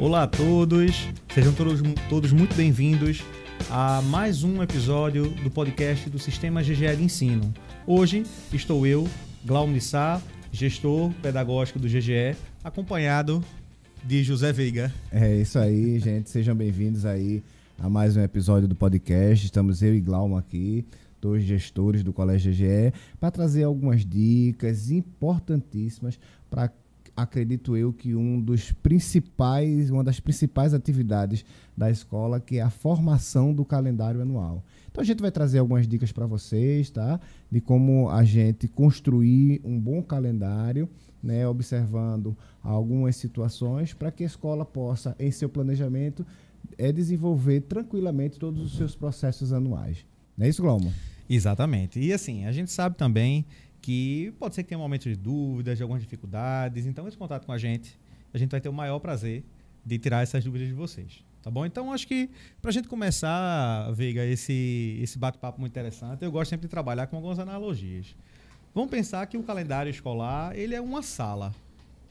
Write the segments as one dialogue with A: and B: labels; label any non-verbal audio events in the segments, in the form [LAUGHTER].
A: Olá a todos, sejam todos, todos muito bem-vindos a mais um episódio do podcast do Sistema GGE de Ensino. Hoje estou eu, Glaumo de Sá, gestor pedagógico do GGE, acompanhado de José Veiga.
B: É isso aí, gente. Sejam bem-vindos aí a mais um episódio do podcast. Estamos eu e Glaumo aqui, dois gestores do Colégio GGE, para trazer algumas dicas importantíssimas para acredito eu que um dos principais, uma das principais atividades da escola, que é a formação do calendário anual. Então a gente vai trazer algumas dicas para vocês, tá? De como a gente construir um bom calendário, né, observando algumas situações para que a escola possa em seu planejamento é desenvolver tranquilamente todos os seus processos anuais. Não é isso, Glomo?
A: Exatamente. E assim, a gente sabe também que pode ser que tenha momentos de dúvidas, de algumas dificuldades. Então, esse contato com a gente, a gente vai ter o maior prazer de tirar essas dúvidas de vocês. Tá bom? Então, acho que para a gente começar, Veiga, esse, esse bate-papo muito interessante, eu gosto sempre de trabalhar com algumas analogias. Vamos pensar que o calendário escolar ele é uma sala.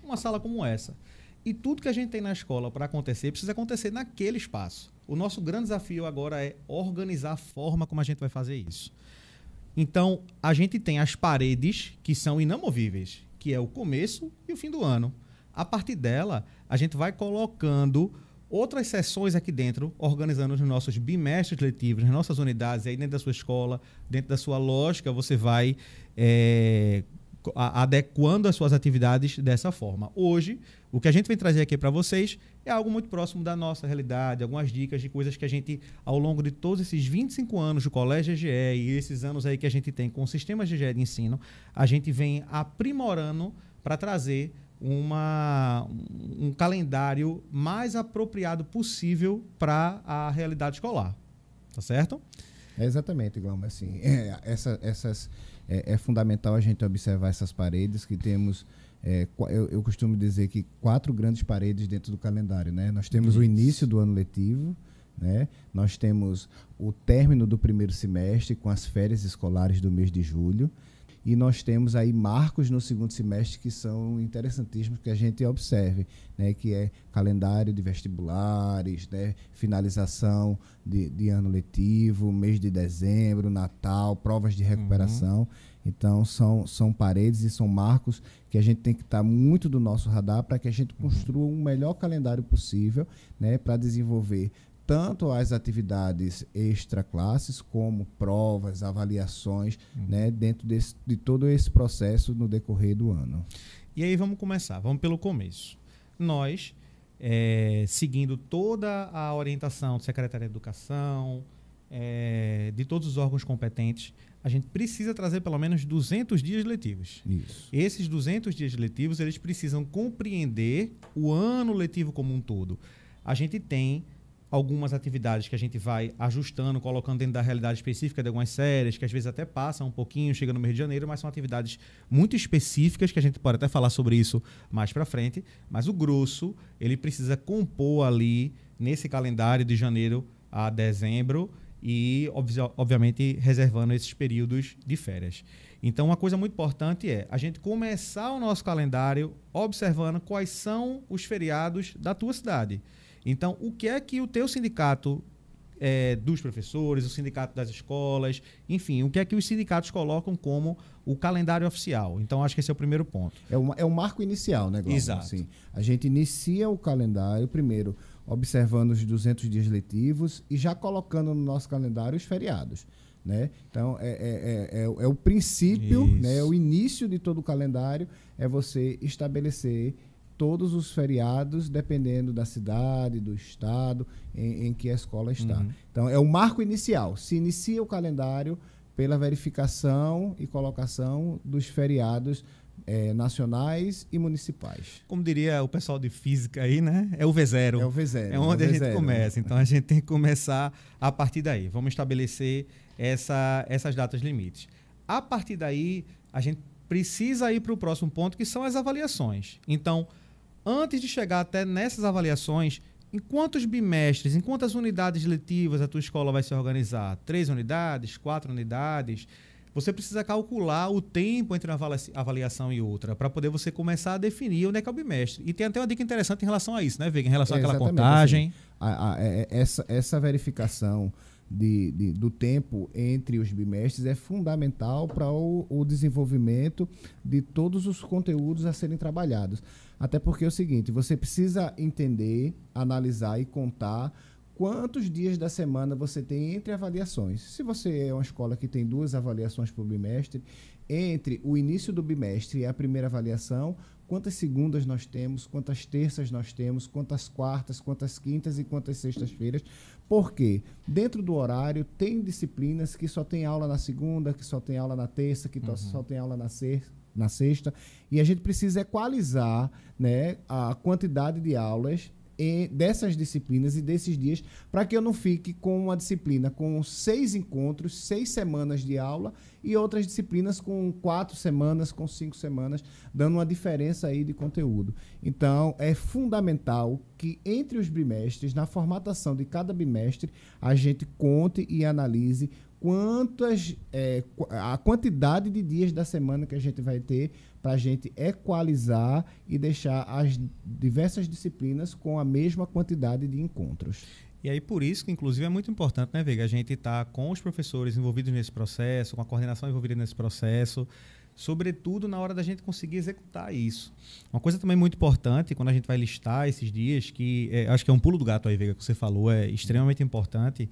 A: Uma sala como essa. E tudo que a gente tem na escola para acontecer precisa acontecer naquele espaço. O nosso grande desafio agora é organizar a forma como a gente vai fazer isso. Então, a gente tem as paredes que são inamovíveis, que é o começo e o fim do ano. A partir dela, a gente vai colocando outras sessões aqui dentro, organizando os nossos bimestres letivos, nas nossas unidades, aí dentro da sua escola, dentro da sua lógica, você vai é, adequando as suas atividades dessa forma. Hoje, o que a gente vem trazer aqui para vocês é algo muito próximo da nossa realidade, algumas dicas de coisas que a gente, ao longo de todos esses 25 anos do Colégio GE e esses anos aí que a gente tem com o sistema GE de ensino, a gente vem aprimorando para trazer uma, um calendário mais apropriado possível para a realidade escolar. Tá certo?
B: É exatamente, Glauber. Assim, é, essa, essas é, é, fundamental a gente observar essas paredes que temos. É, eu, eu, costumo dizer que quatro grandes paredes dentro do calendário. Né? Nós temos Isso. o início do ano letivo, né? nós temos o término do primeiro semestre com as férias escolares do mês de julho. E nós temos aí marcos no segundo semestre que são interessantíssimos que a gente observe, né, que é calendário de vestibulares, né, finalização de, de ano letivo, mês de dezembro, Natal, provas de recuperação. Uhum. Então, são, são paredes e são marcos que a gente tem que estar muito do nosso radar para que a gente construa um melhor calendário possível né, para desenvolver tanto as atividades extra classes como provas, avaliações, uhum. né, dentro desse, de todo esse processo no decorrer do ano.
A: E aí vamos começar, vamos pelo começo. Nós, é, seguindo toda a orientação do secretário de Educação, é, de todos os órgãos competentes, a gente precisa trazer pelo menos 200 dias letivos.
B: Isso.
A: Esses 200 dias letivos, eles precisam compreender o ano letivo como um todo. A gente tem algumas atividades que a gente vai ajustando, colocando dentro da realidade específica de algumas séries, que às vezes até passam um pouquinho, chega no mês de janeiro, mas são atividades muito específicas, que a gente pode até falar sobre isso mais para frente, mas o grosso, ele precisa compor ali nesse calendário de janeiro a dezembro e, obviamente, reservando esses períodos de férias. Então, uma coisa muito importante é a gente começar o nosso calendário observando quais são os feriados da tua cidade. Então, o que é que o teu sindicato é, dos professores, o sindicato das escolas, enfim, o que é que os sindicatos colocam como o calendário oficial. Então, acho que esse é o primeiro ponto.
B: É, uma, é o marco inicial, né, Glauco?
A: Exato. Assim,
B: a gente inicia o calendário, primeiro, observando os 200 dias letivos e já colocando no nosso calendário os feriados. Né? Então, é, é, é, é o princípio, né, é o início de todo o calendário, é você estabelecer todos os feriados, dependendo da cidade, do estado em, em que a escola está. Uhum. Então, é o marco inicial. Se inicia o calendário pela verificação e colocação dos feriados é, nacionais e municipais.
A: Como diria o pessoal de física aí, né? É o V0.
B: É o V0.
A: É onde
B: é
A: a gente começa. Então a gente tem que começar a partir daí. Vamos estabelecer essa, essas datas limites. A partir daí, a gente precisa ir para o próximo ponto, que são as avaliações. Então, antes de chegar até nessas avaliações, em quantos bimestres, em quantas unidades letivas a tua escola vai se organizar? Três unidades, quatro unidades? Você precisa calcular o tempo entre uma avaliação e outra, para poder você começar a definir onde é que é o bimestre. E tem até uma dica interessante em relação a isso, né, Vega? Em relação é, àquela contagem. Assim,
B: a, a, é, essa, essa verificação de, de, do tempo entre os bimestres é fundamental para o, o, desenvolvimento de todos os conteúdos a serem trabalhados. Até porque é o seguinte, você precisa entender, analisar e contar quantos dias da semana você tem entre avaliações. Se você é uma escola que tem duas avaliações por bimestre, entre o início do bimestre e a primeira avaliação, quantas segundas nós temos, quantas terças nós temos, quantas quartas, quantas quintas e quantas sextas-feiras. Porque dentro do horário tem disciplinas que só tem aula na segunda, que só tem aula na terça, que uhum. só tem aula na sexta na sexta, e a gente precisa equalizar né, a quantidade de aulas dessas disciplinas e desses dias para que eu não fique com uma disciplina com seis encontros, seis semanas de aula e outras disciplinas com quatro semanas, com cinco semanas, dando uma diferença aí de conteúdo. Então, é fundamental que entre os bimestres, na formatação de cada bimestre, a gente conte e analise quantas é, a quantidade de dias da semana que a gente vai ter para a gente equalizar e deixar as diversas disciplinas com a mesma quantidade de encontros.
A: E aí, por isso que, inclusive, é muito importante, né, Vega, a gente estar tá com os professores envolvidos nesse processo, com a coordenação envolvida nesse processo, sobretudo na hora da gente conseguir executar isso. Uma coisa também muito importante, quando a gente vai listar esses dias, que é, acho que é um pulo do gato aí, Vega, que você falou, é extremamente importante,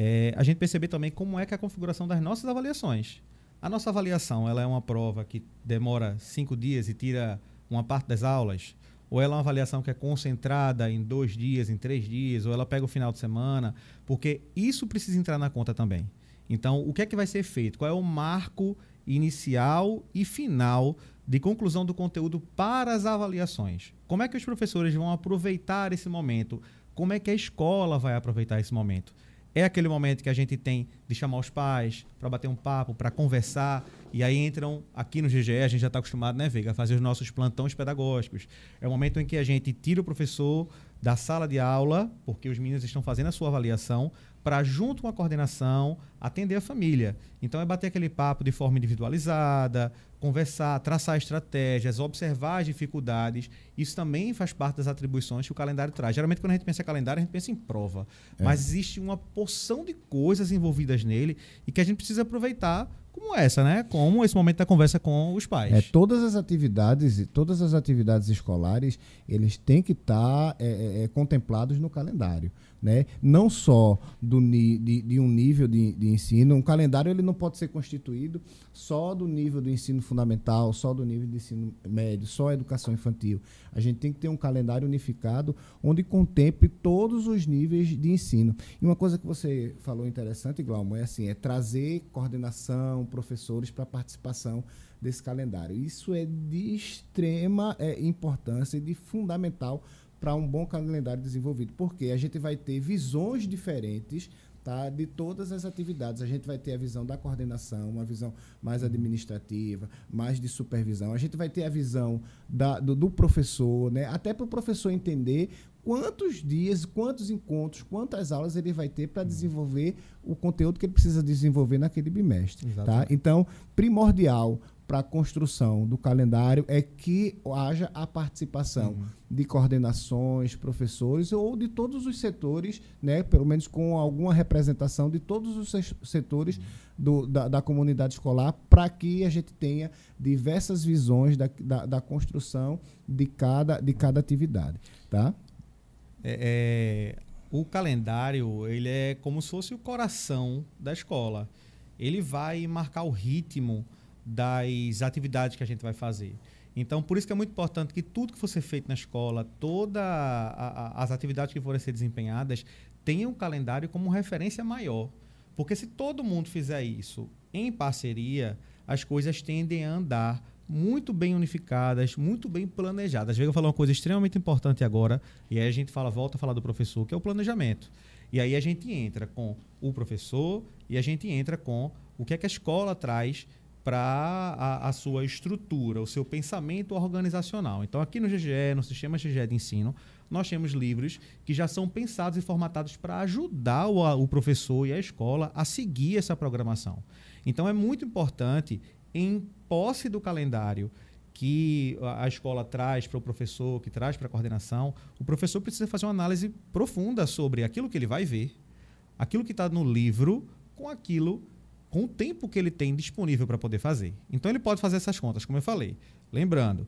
A: é a gente perceber também como é que a configuração das nossas avaliações. A nossa avaliação ela é uma prova que demora cinco dias e tira uma parte das aulas? Ou ela é uma avaliação que é concentrada em dois dias, em três dias, ou ela pega o final de semana? Porque isso precisa entrar na conta também. Então, o que é que vai ser feito? Qual é o marco inicial e final de conclusão do conteúdo para as avaliações? Como é que os professores vão aproveitar esse momento? Como é que a escola vai aproveitar esse momento? É aquele momento que a gente tem de chamar os pais para bater um papo, para conversar. E aí entram aqui no GGE, a gente já está acostumado, né, Veiga, a fazer os nossos plantões pedagógicos. É o momento em que a gente tira o professor da sala de aula, porque os meninos estão fazendo a sua avaliação, para, junto com a coordenação, atender a família. Então, é bater aquele papo de forma individualizada, conversar, traçar estratégias, observar as dificuldades. Isso também faz parte das atribuições que o calendário traz. Geralmente, quando a gente pensa em calendário, a gente pensa em prova. É. Mas existe uma porção de coisas envolvidas nele e que a gente precisa aproveitar como essa, né? Como esse momento da conversa com os pais.
B: É, todas as atividades, todas as atividades escolares, eles têm que estar tá, é, é, é, contemplados no calendário, né? Não só do, de, de um nível de, de, ensino, um calendário ele não pode ser constituído só do nível do ensino fundamental, só do nível de ensino médio, só a educação infantil. A gente tem que ter um calendário unificado onde contemple todos os níveis de ensino. E uma coisa que você falou interessante, Glaumo, é assim, é trazer coordenação, professores para participação desse calendário. Isso é de extrema é, importância e de fundamental para um bom calendário desenvolvido, porque a gente vai ter visões diferentes de todas as atividades. A gente vai ter a visão da coordenação, uma visão mais administrativa, mais de supervisão. A gente vai ter a visão da, do, do professor, né, até para o professor entender quantos dias, quantos encontros, quantas aulas ele vai ter para desenvolver o conteúdo que ele precisa desenvolver naquele bimestre. Tá? Então, primordial para a construção do calendário é que haja a participação uhum. de coordenações, professores ou de todos os setores, né, pelo menos com alguma representação de todos os setores uhum. do, da, da, comunidade escolar, para que a gente tenha diversas visões da, da, da, construção de cada, de cada atividade. Tá?
A: É, é, o calendário ele é como se fosse o coração da escola. Ele vai marcar o ritmo das atividades que a gente vai fazer. Então, por isso que é muito importante que tudo que for ser feito na escola, todas as atividades que forem ser desempenhadas, tenham um calendário como referência maior. Porque se todo mundo fizer isso em parceria, as coisas tendem a andar muito bem unificadas, muito bem planejadas. Eu falar uma coisa extremamente importante agora, e aí a gente fala, volta a falar do professor, que é o planejamento. E aí a gente entra com o professor e a gente entra com o que é que a escola traz para a, a, sua estrutura, o seu pensamento organizacional. Então, aqui no GGE, no Sistema GGE de Ensino, nós temos livros que já são pensados e formatados para ajudar o, o professor e a escola a seguir essa programação. Então, é muito importante, em posse do calendário que a escola traz para o professor, que traz para a coordenação, o professor precisa fazer uma análise profunda sobre aquilo que ele vai ver, aquilo que está no livro, com aquilo com o tempo que ele tem disponível para poder fazer. Então ele pode fazer essas contas, como eu falei. Lembrando,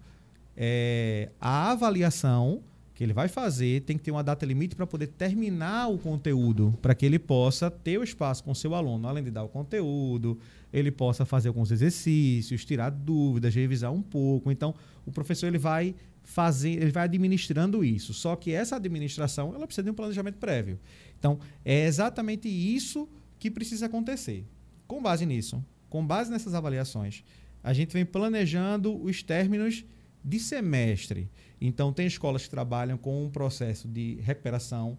A: é, a avaliação que ele vai fazer tem que ter uma data limite para poder terminar o conteúdo, para que ele possa ter o espaço com o seu aluno, além de dar o conteúdo, ele possa fazer alguns exercícios, tirar dúvidas, revisar um pouco. Então, o professor ele vai fazer, ele vai administrando isso. Só que essa administração, ela precisa de um planejamento prévio. Então, é exatamente isso que precisa acontecer. Com base nisso, com base nessas avaliações, a gente vem planejando os términos de semestre. Então, tem escolas que trabalham com um processo de recuperação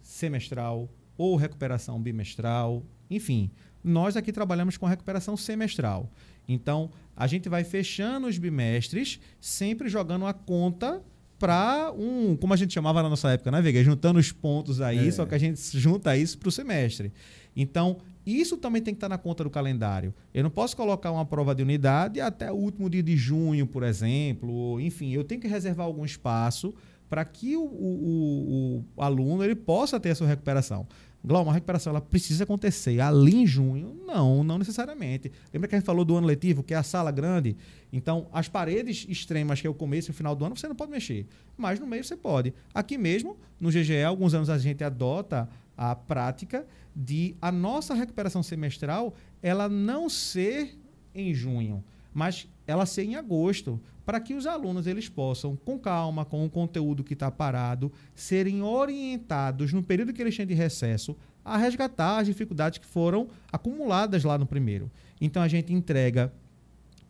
A: semestral ou recuperação bimestral, enfim. Nós aqui trabalhamos com recuperação semestral. Então, a gente vai fechando os bimestres, sempre jogando a conta para um, como a gente chamava na nossa época, né, Vega? Juntando os pontos aí, é. só que a gente junta isso para o semestre. Então, isso também tem que estar na conta do calendário. Eu não posso colocar uma prova de unidade até o último dia de junho, por exemplo. Enfim, eu tenho que reservar algum espaço para que o, o, o, aluno ele possa ter a sua recuperação. Glauco, uma recuperação ela precisa acontecer ali em junho? Não, não necessariamente. Lembra que a gente falou do ano letivo, que é a sala grande? Então, as paredes extremas, que é o começo e o final do ano, você não pode mexer. Mas no meio você pode. Aqui mesmo, no GGE, alguns anos a gente adota a prática de a nossa recuperação semestral ela não ser em junho, mas ela ser em agosto, para que os alunos eles possam, com calma, com o conteúdo que está parado, serem orientados no período que eles têm de recesso a resgatar as dificuldades que foram acumuladas lá no primeiro. Então a gente entrega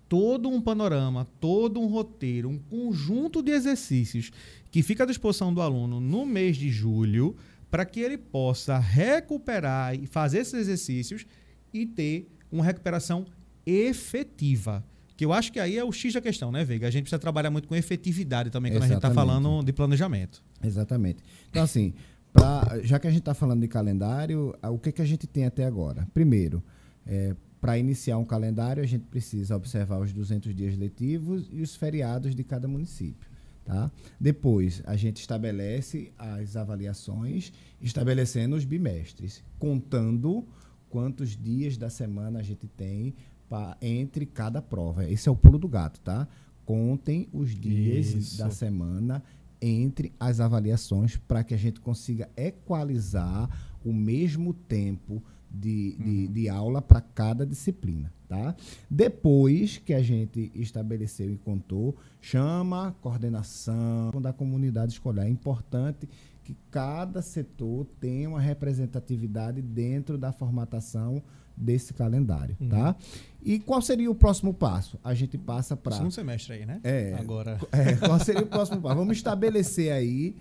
A: todo um panorama, todo um roteiro, um conjunto de exercícios que fica à disposição do aluno no mês de julho para que ele possa recuperar e fazer esses exercícios e ter uma recuperação efetiva. Que eu acho que aí é o X da questão, né, Veiga? A gente precisa trabalhar muito com efetividade também quando Exatamente. a gente está falando de planejamento.
B: Exatamente. Então, assim, pra, já que a gente está falando de calendário, o que, que a gente tem até agora? Primeiro, é, para iniciar um calendário, a gente precisa observar os 200 dias letivos e os feriados de cada município. Tá? Depois, a gente estabelece as avaliações, estabelecendo os bimestres, contando quantos dias da semana a gente tem pra, entre cada prova. Esse é o pulo do gato, tá? Contem os dias Isso. da semana entre as avaliações para que a gente consiga equalizar o mesmo tempo de, de, uhum. de aula para cada disciplina. Tá? Depois que a gente estabeleceu e contou, chama a coordenação da comunidade escolar. É importante que cada setor tenha uma representatividade dentro da formatação desse calendário, uhum. tá? E qual seria o próximo passo? A gente passa para
A: segundo semestre aí, né?
B: É. Agora. [LAUGHS] É, qual seria o próximo passo? Vamos estabelecer aí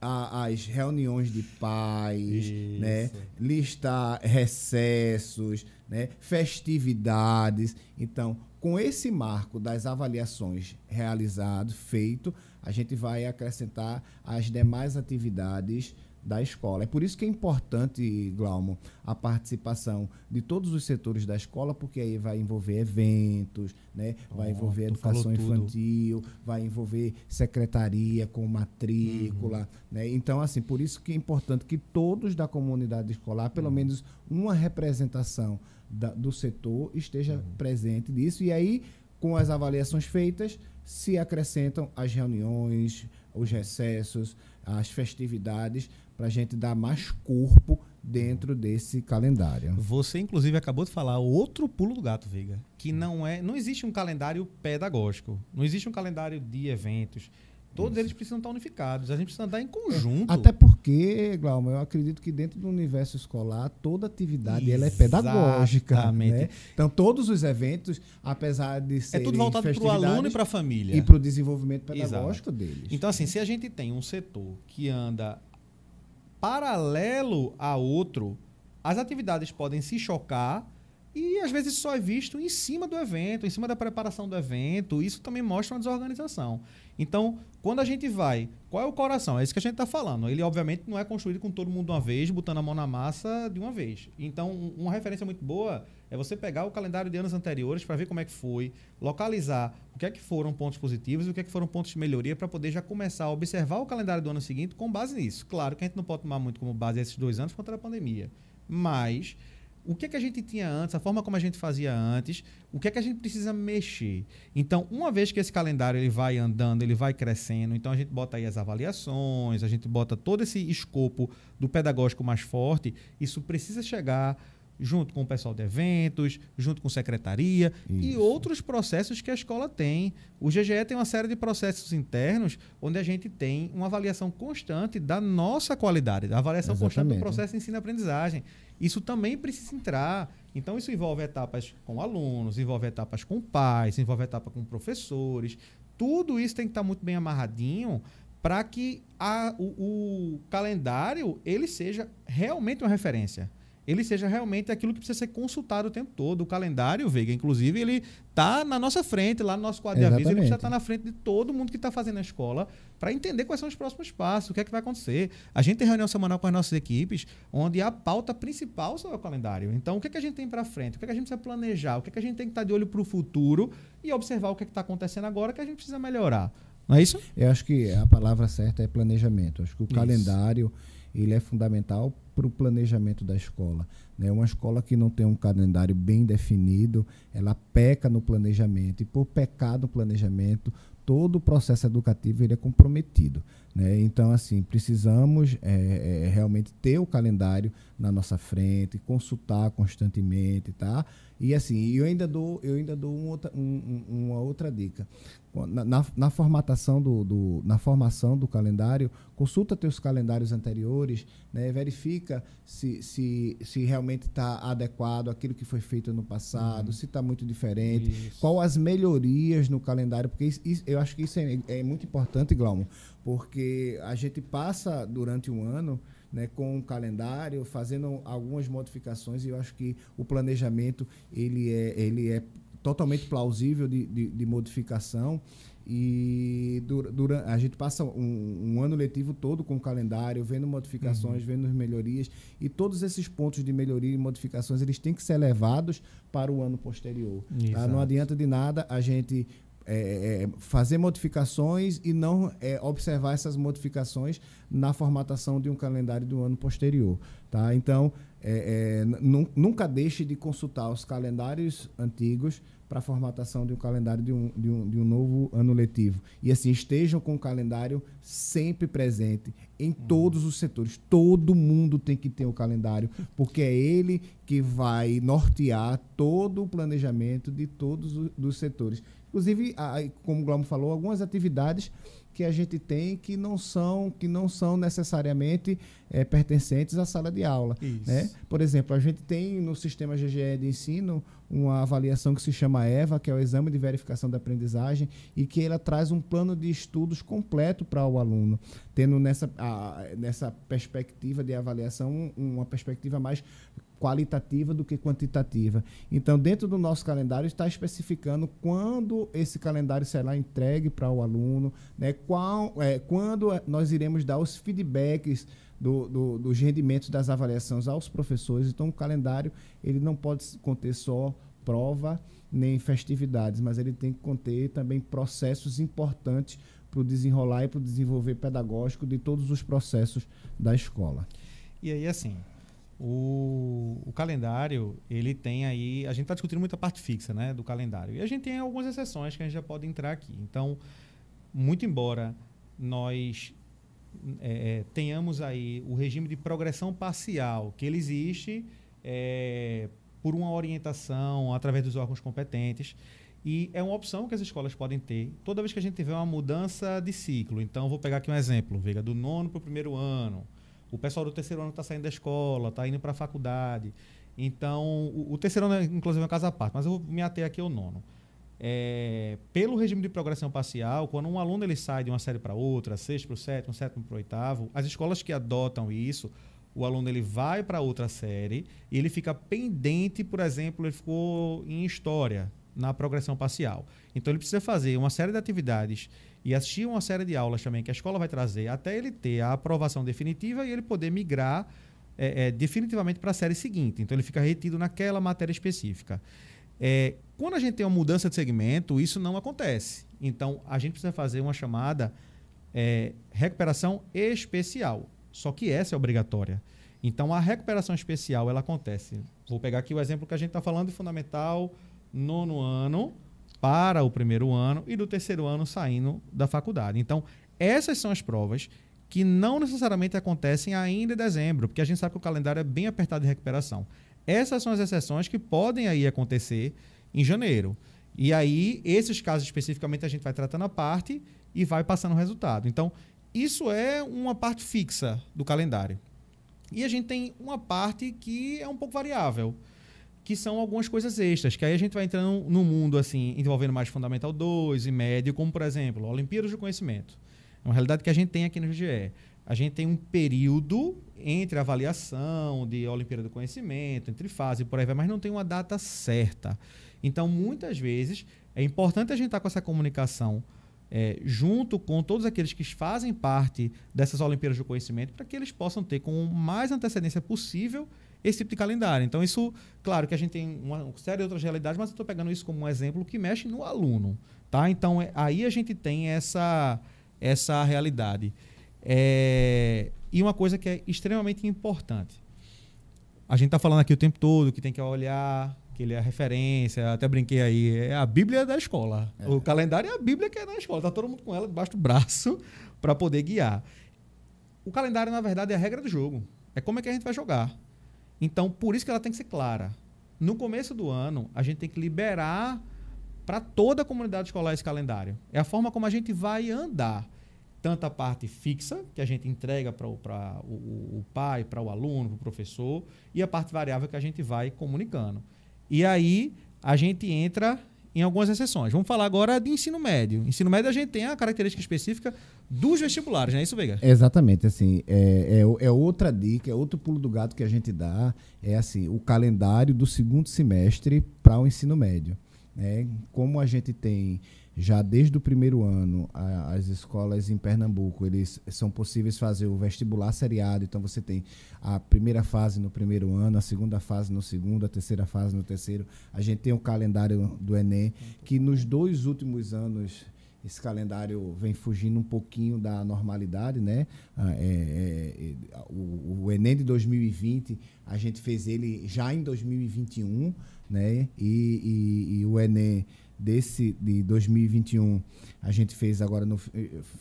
B: a, as reuniões de pais, né? listar recessos, né? festividades. Então, com esse marco das avaliações realizado, feito, a gente vai acrescentar as demais atividades da escola. É por isso que é importante, Glaumo, a participação de todos os setores da escola, porque aí vai envolver eventos, né? vai envolver educação infantil, vai envolver secretaria com matrícula. Uhum. Né? Então, assim, por isso que é importante que todos da comunidade escolar, pelo uhum. menos uma representação da, do setor, esteja uhum. presente nisso. E aí, com as avaliações feitas, se acrescentam as reuniões, os recessos, as festividades, para a gente dar mais corpo dentro desse calendário.
A: Você, inclusive, acabou de falar outro pulo do gato, Veiga, que não é. Não existe um calendário pedagógico, não existe um calendário de eventos. Todos Isso. eles precisam estar unificados, a gente precisa andar em conjunto.
B: Até porque, Glaumo, eu acredito que dentro do universo escolar, toda atividade ela é pedagógica. Né? Então, todos os eventos, apesar de serem.
A: É tudo voltado para o aluno e para a família.
B: E para o desenvolvimento pedagógico Exato. deles.
A: Então, assim, se a gente tem um setor que anda paralelo a outro, as atividades podem se chocar, E às vezes só é visto em cima do evento, em cima da preparação do evento. Isso também mostra uma desorganização. Então, quando a gente vai, qual é o coração? É isso que a gente está falando. Ele, obviamente, não é construído com todo mundo uma vez, botando a mão na massa de uma vez. Então, uma referência muito boa é você pegar o calendário de anos anteriores para ver como é que foi, localizar o que é que foram pontos positivos e o que é que foram pontos de melhoria para poder já começar a observar o calendário do ano seguinte com base nisso. Claro que a gente não pode tomar muito como base esses dois anos contra a pandemia, mas o que é que a gente tinha antes, a forma como a gente fazia antes, o que é que a gente precisa mexer. Então, uma vez que esse calendário ele vai andando, ele vai crescendo, então a gente bota aí as avaliações, a gente bota todo esse escopo do pedagógico mais forte, isso precisa chegar junto com o pessoal de eventos, junto com secretaria Isso. e outros processos que a escola tem. O GGE tem uma série de processos internos onde a gente tem uma avaliação constante da nossa qualidade, da avaliação Exatamente. constante do processo de ensino-aprendizagem. Isso também precisa entrar. Então, isso envolve etapas com alunos, envolve etapas com pais, envolve etapas com professores. Tudo isso tem que estar muito bem amarradinho para que a, o, o calendário ele seja realmente uma referência ele seja realmente aquilo que precisa ser consultado o tempo todo. O calendário, Veiga, inclusive, ele está na nossa frente, lá no nosso quadro Exatamente. de aviso, ele precisa estar tá na frente de todo mundo que está fazendo a escola para entender quais são os próximos passos, o que é que vai acontecer. A gente tem reunião semanal com as nossas equipes, onde a pauta principal é o calendário. Então, o que, é que a gente tem para frente? O que, é que a gente precisa planejar? O que, é que a gente tem que estar tá de olho para o futuro e observar o que é está acontecendo agora que a gente precisa melhorar. Não é isso?
B: Eu acho que a palavra certa é planejamento. Eu acho que o isso. calendário ele é fundamental para o planejamento da escola. Né? Uma escola que não tem um calendário bem definido, ela peca no planejamento, e por pecar no planejamento, todo o processo educativo ele é comprometido. Né? Então, assim, precisamos é, é, realmente ter o calendário na nossa frente, consultar constantemente, tá? E assim, eu ainda dou, eu ainda dou um outra, um, uma outra dica. Na, na, na formatação do, do, na formação do calendário, consulta teus calendários anteriores, né? verifica se, se, se realmente está adequado àquilo que foi feito no passado, uhum. se está muito diferente, isso. qual as melhorias no calendário, porque isso, isso, eu acho que isso é, é muito importante, Glaumo, porque a gente passa durante um ano né, com o calendário, fazendo algumas modificações e eu acho que o planejamento ele é, ele é totalmente plausível de, de, de modificação e durante, a gente passa um, um, ano letivo todo com o calendário, vendo modificações, uhum. vendo melhorias e todos esses pontos de melhoria e modificações eles têm que ser levados para o ano posterior. Tá? Não adianta de nada a gente é, é, fazer modificações e não é, observar essas modificações na formatação de um calendário do ano posterior. Tá? Então, é, é, nunca deixe de consultar os calendários antigos para a formatação de um calendário de um, de, um, de um novo ano letivo. E assim, estejam com o calendário sempre presente em uhum. todos os setores. Todo mundo tem que ter o calendário, porque é ele que vai nortear todo o planejamento de todos os setores. Inclusive, como o Glaumo falou, algumas atividades que a gente tem que não são que não são necessariamente é, pertencentes à sala de aula. Né? Por exemplo, a gente tem no sistema GGE de ensino uma avaliação que se chama EVA, que é o Exame de Verificação da Aprendizagem, e que ela traz um plano de estudos completo para o aluno, tendo nessa, a, nessa perspectiva de avaliação uma perspectiva mais qualitativa do que quantitativa. Então, dentro do nosso calendário está especificando quando esse calendário será entregue para o aluno, né? Qual, é, quando nós iremos dar os feedbacks do, do, dos rendimentos das avaliações aos professores. Então, o calendário ele não pode conter só prova nem festividades, mas ele tem que conter também processos importantes para o desenrolar e para o desenvolver pedagógico de todos os processos da escola.
A: E aí, assim, o, o, calendário, ele tem aí. A gente está discutindo muita parte fixa né, do calendário. E a gente tem algumas exceções que a gente já pode entrar aqui. Então, muito embora nós é, é tenhamos aí o regime de progressão parcial, que ele existe é, por uma orientação através dos órgãos competentes. E é uma opção que as escolas podem ter toda vez que a gente tiver uma mudança de ciclo. Então, vou pegar aqui um exemplo, Veiga, do nono para o primeiro ano o pessoal do terceiro ano está saindo da escola, está indo para a faculdade. Então, o, o, terceiro ano, inclusive, é uma casa à parte, mas eu vou me ater aqui ao nono. É, pelo regime de progressão parcial, quando um aluno ele sai de uma série para outra, sexto para o sétimo, sétimo para o oitavo, as escolas que adotam isso o aluno ele vai para outra série e ele fica pendente, por exemplo, ele ficou em história na progressão parcial. Então ele precisa fazer uma série de atividades e assistir uma série de aulas também que a escola vai trazer até ele ter a aprovação definitiva e ele poder migrar é, é, definitivamente para a série seguinte. Então ele fica retido naquela matéria específica. É, quando a gente tem uma mudança de segmento, isso não acontece. Então a gente precisa fazer uma chamada é, recuperação especial. Só que essa é obrigatória. Então a recuperação especial ela acontece. Vou pegar aqui o exemplo que a gente está falando de fundamental nono ano para o primeiro ano e do terceiro ano saindo da faculdade. Então, essas são as provas que não necessariamente acontecem ainda em dezembro, porque a gente sabe que o calendário é bem apertado de recuperação. Essas são as exceções que podem aí acontecer em janeiro. E aí, esses casos especificamente, a gente vai tratando a parte e vai passando o resultado. Então, isso é uma parte fixa do calendário. E a gente tem uma parte que é um pouco variável que são algumas coisas extras, que aí a gente vai entrando no mundo assim, envolvendo mais Fundamental 2 e médio, como por exemplo, Olimpíadas do Conhecimento. É uma realidade que a gente tem aqui no GGE. A gente tem um período entre avaliação de Olimpíada do Conhecimento, entre fase, por aí vai, mas não tem uma data certa. Então, muitas vezes, é importante a gente estar com essa comunicação é, junto com todos aqueles que fazem parte dessas Olimpíadas do Conhecimento, para que eles possam ter com mais antecedência possível esse tipo de calendário. Então, isso, claro que a gente tem uma série de outras realidades, mas eu estou pegando isso como um exemplo que mexe no aluno. Tá? Então, é, aí a gente tem essa, essa realidade. É, e uma coisa que é extremamente importante. A gente está falando aqui o tempo todo que tem que olhar, que ele é a referência, até brinquei aí, é a Bíblia da escola. É. O calendário é a Bíblia que é na escola. Está todo mundo com ela debaixo do braço para poder guiar. O calendário, na verdade, é a regra do jogo. É como é que a gente vai jogar. Então, por isso que ela tem que ser clara. No começo do ano, a gente tem que liberar para toda a comunidade escolar esse calendário. É a forma como a gente vai andar. Tanto a parte fixa, que a gente entrega para o, o, pai, para o aluno, para o professor, e a parte variável que a gente vai comunicando. E aí a gente entra em algumas exceções. Vamos falar agora de ensino médio. Ensino médio a gente tem a característica específica dos vestibulares, não é isso, Veiga?
B: Exatamente, assim, é, é, é, outra dica, é outro pulo do gato que a gente dá, é assim, o calendário do segundo semestre para o ensino médio. Né? Como a gente tem já desde o primeiro ano, a, as escolas em Pernambuco, eles são possíveis fazer o vestibular seriado. Então você tem a primeira fase no primeiro ano, a segunda fase no segundo, a terceira fase no terceiro. A gente tem o calendário do Enem, que nos dois últimos anos esse calendário vem fugindo um pouquinho da normalidade, né? Ah, é, é, o, o, Enem de 2020 a gente fez ele já em 2021, né? E, e, e o Enem desse de 2021 a gente fez agora no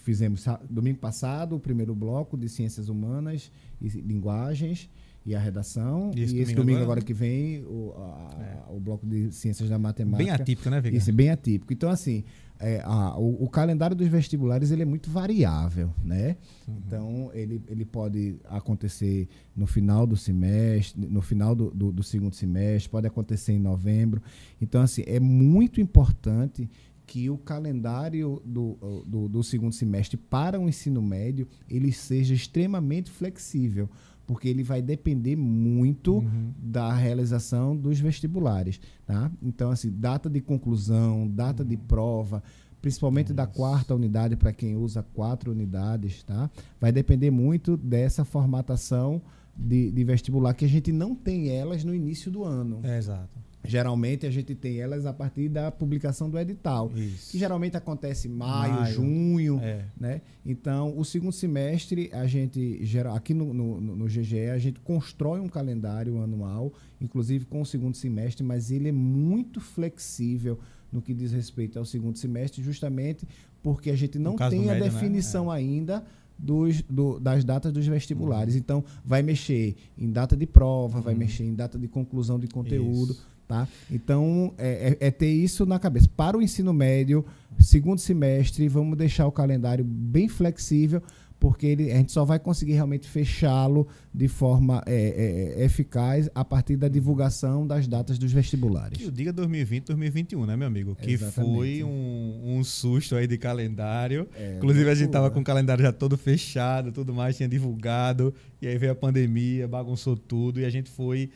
B: fizemos domingo passado o primeiro bloco de ciências humanas e linguagens e a redação e esse, e esse domingo, agora, agora, que vem o, a, é. O bloco de ciências da matemática
A: bem atípico né Viga?
B: Isso, bem atípico então assim é, a, o, o, calendário dos vestibulares ele é muito variável, né? Uhum. Então ele, ele pode acontecer no final do semestre, no final do, do, do, segundo semestre, pode acontecer em novembro. Então assim é muito importante que o calendário do, do, do segundo semestre para o ensino médio ele seja extremamente flexível porque ele vai depender muito uhum. da realização dos vestibulares, tá? Então, assim, data de conclusão, data uhum. de prova, principalmente Isso. da quarta unidade para quem usa quatro unidades, tá? Vai depender muito dessa formatação de, de, vestibular que a gente não tem elas no início do ano.
A: É, exato.
B: Geralmente a gente tem elas a partir da publicação do edital, Isso. que geralmente acontece maio, maio junho, é. né? Então, o segundo semestre a gente gera aqui no, no, no, GGE a gente constrói um calendário anual, inclusive com o segundo semestre, mas ele é muito flexível no que diz respeito ao segundo semestre, justamente porque a gente não tem a médio, né? definição né? é. ainda dos, do, das datas dos vestibulares. Uhum. Então, vai mexer em data de prova, uhum. vai mexer em data de conclusão de conteúdo. Isso. Tá? Então, é, é, é, ter isso na cabeça. Para o ensino médio, segundo semestre, vamos deixar o calendário bem flexível porque ele, a gente só vai conseguir realmente fechá-lo de forma é, é, eficaz a partir da divulgação das datas dos vestibulares.
A: Que o diga 2020, 2021, né, meu amigo? Que Exatamente. foi um, um, susto aí de calendário. É, Inclusive, a gente estava com o calendário já todo fechado, tudo mais, tinha divulgado, e aí veio a pandemia, bagunçou tudo, e a gente foi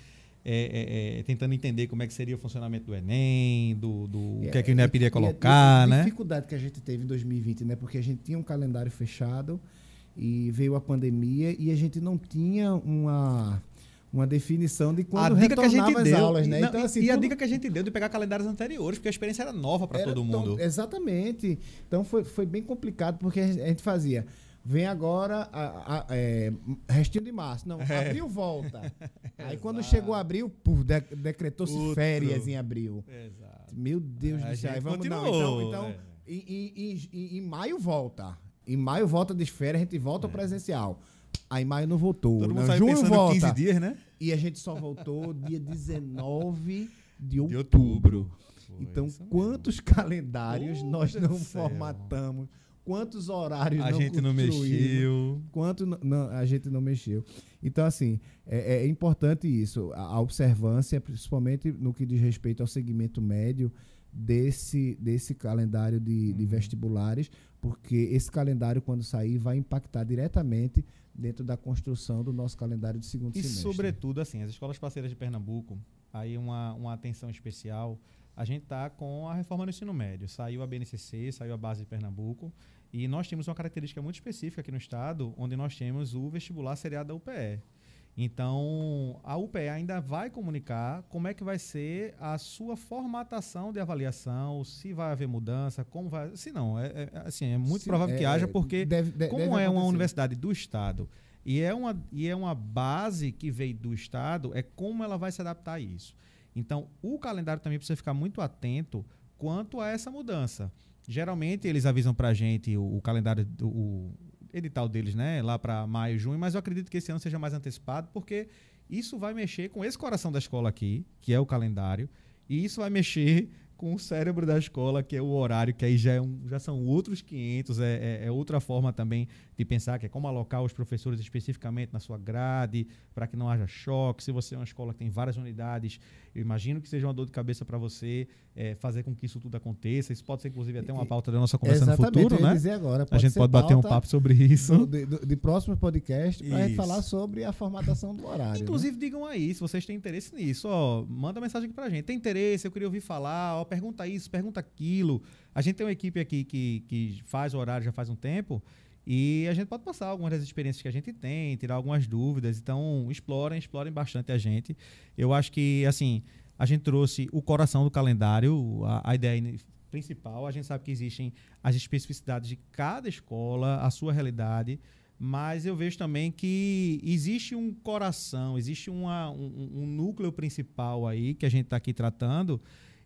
A: é, é, é, tentando entender como é que seria o funcionamento do Enem, do, do é, o que é que o Enem iria colocar, a,
B: né? A dificuldade que a gente teve em 2020, né? Porque a gente tinha um calendário fechado e veio a pandemia e a gente não tinha uma uma definição de quando a dica que a gente deu, aulas, né?
A: Não, então, assim, e a dica que a gente deu de pegar calendários anteriores, porque a experiência era nova para todo mundo.
B: exatamente. Então foi, foi bem complicado, porque a gente fazia Vem agora a, a, é, restinho de março. Não, é. abril volta. [LAUGHS] Aí quando chegou abril, de, decretou-se férias em abril. Exato. Meu Deus do céu. Vamos não. Então, então é. em, em, em, maio volta. Em maio volta de férias, a gente volta ao é. presencial. Aí maio não voltou. Todo mundo não, junho volta. 15
A: dias, né?
B: E a gente só voltou dia 19 de outubro. De outubro. então, quantos calendários oh, nós não formatamos? Quantos horários
A: a não gente não mexeu
B: quanto não, a gente não mexeu então assim é, é, importante isso a, observância principalmente no que diz respeito ao segmento médio desse desse calendário de, uhum. de vestibulares porque esse calendário quando sair vai impactar diretamente dentro da construção do nosso calendário de segundo
A: e
B: semestre.
A: E sobretudo assim, as escolas parceiras de Pernambuco, aí uma, uma atenção especial, a gente está com a reforma do ensino médio. Saiu a BNCC, saiu a base de Pernambuco, e nós temos uma característica muito específica aqui no estado, onde nós temos o vestibular seriado da UPE. Então, a UPE ainda vai comunicar como é que vai ser a sua formatação de avaliação, se vai haver mudança, como vai. Se não, é, é assim, é muito provável é, que haja, porque deve, deve, como deve é uma universidade do Estado e é, uma, e é uma base que veio do Estado, é como ela vai se adaptar a isso. Então, o calendário também precisa ficar muito atento quanto a essa mudança. Geralmente eles avisam para a gente o, o calendário, do, o edital deles, né? Lá para maio, junho, mas eu acredito que esse ano seja mais antecipado, porque isso vai mexer com esse coração da escola aqui, que é o calendário, e isso vai mexer com o cérebro da escola, que é o horário, que aí já, é um, já são outros 500, é, é, é, outra forma também de pensar, que é como alocar os professores especificamente na sua grade, para que não haja choque. Se você é uma escola que tem várias unidades, eu imagino que seja uma dor de cabeça para você é, fazer com que isso tudo aconteça. Isso pode ser, inclusive, até uma pauta da nossa conversa Exatamente, no futuro, né?
B: Dizer agora,
A: a gente pode bater um papo sobre isso.
B: De, de, de próximo podcast, para falar sobre a formatação do horário. Né?
A: Inclusive, né? digam aí, se vocês têm interesse nisso, ó, manda mensagem aqui para a gente. Tem interesse, eu queria ouvir falar, ó, pergunta isso, pergunta aquilo. A gente tem uma equipe aqui que, que faz o horário já faz um tempo e a gente pode passar algumas das experiências que a gente tem, tirar algumas dúvidas. Então, explorem, explorem bastante a gente. Eu acho que, assim, a gente trouxe o coração do calendário, a, a ideia principal. A gente sabe que existem as especificidades de cada escola, a sua realidade mas eu vejo também que existe um coração, existe uma, um, um, núcleo principal aí que a gente está aqui tratando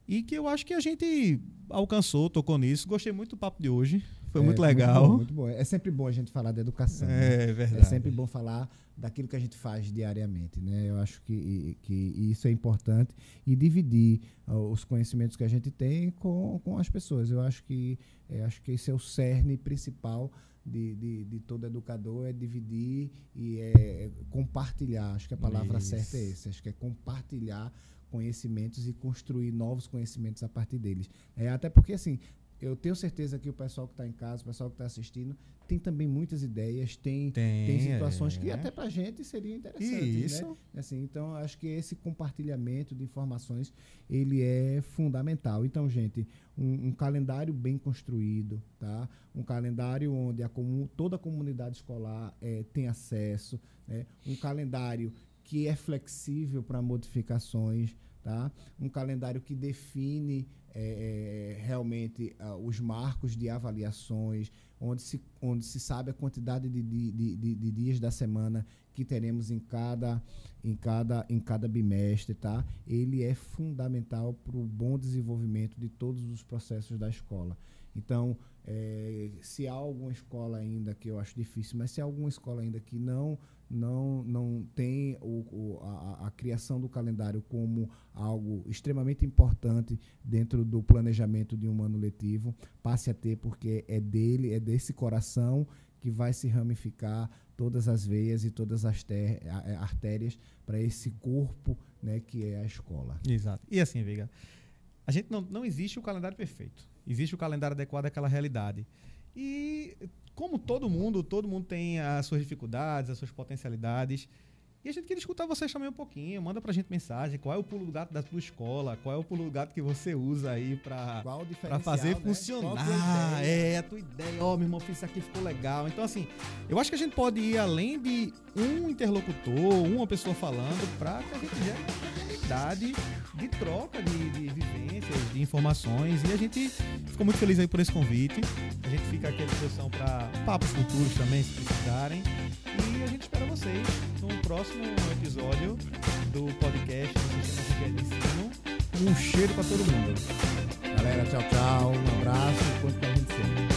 A: e que eu acho que a gente alcançou, tocou nisso. Gostei muito do papo de hoje. Foi é, muito legal.
B: Muito bom, muito bom, É sempre bom a gente falar da educação.
A: É, né?
B: é
A: verdade.
B: É sempre bom falar daquilo que a gente faz diariamente. Né? Eu acho que, que isso é importante. E dividir uh, os conhecimentos que a gente tem com, com as pessoas. Eu acho que, é, acho que esse é o cerne principal de, de, de, todo educador é dividir e é compartilhar. Acho que a palavra Isso. certa é essa. Acho que é compartilhar conhecimentos e construir novos conhecimentos a partir deles. É, até porque, assim, eu tenho certeza que o pessoal que está em casa, o pessoal que está assistindo, tem também muitas ideias, tem, tem, tem situações é. que até para a gente seriam interessantes. Isso. Né? Assim, então, acho que esse compartilhamento de informações ele é fundamental. Então, gente, um, um calendário bem construído, tá? um calendário onde a toda a comunidade escolar é, tem acesso, né? um calendário que é flexível para modificações, tá? Um calendário que define é, é, realmente uh, os marcos de avaliações, onde se, onde se sabe a quantidade de, de, de, de dias da semana que teremos em cada, em cada, em cada bimestre, tá? Ele é fundamental para o bom desenvolvimento de todos os processos da escola. Então, é, se há alguma escola ainda que eu acho difícil, mas se há alguma escola ainda que não não, não tem o, o a, a, criação do calendário como algo extremamente importante dentro do planejamento de um ano letivo, passe a ter, porque é dele, é desse coração que vai se ramificar todas as veias e todas as ter, artérias para esse corpo né, que é a escola.
A: Exato. E assim, Veiga, a gente não, não existe o calendário perfeito. Existe o calendário adequado àquela realidade. E como todo mundo, todo mundo tem as suas dificuldades, as suas potencialidades. E a gente queria escutar vocês também um pouquinho. Manda pra gente mensagem. Qual é o pulo do gato da tua escola? Qual é o pulo do gato que você usa aí pra, pra fazer né? funcionar? É, a tua ideia. Ó, oh, meu irmão, fiz isso aqui, ficou legal. Então, assim, eu acho que a gente pode ir além de um interlocutor, uma pessoa falando, pra que a gente gere uma comunidade de troca de, de vivências, de informações. E a gente ficou muito feliz aí por esse convite. A gente fica aqui à disposição para papos futuros também, se precisarem. E a gente espera vocês no próximo episódio do podcast do Sistema de Ensino. Um cheiro para todo mundo.
B: Galera, tchau, tchau. Um abraço. Conte com a gente sempre.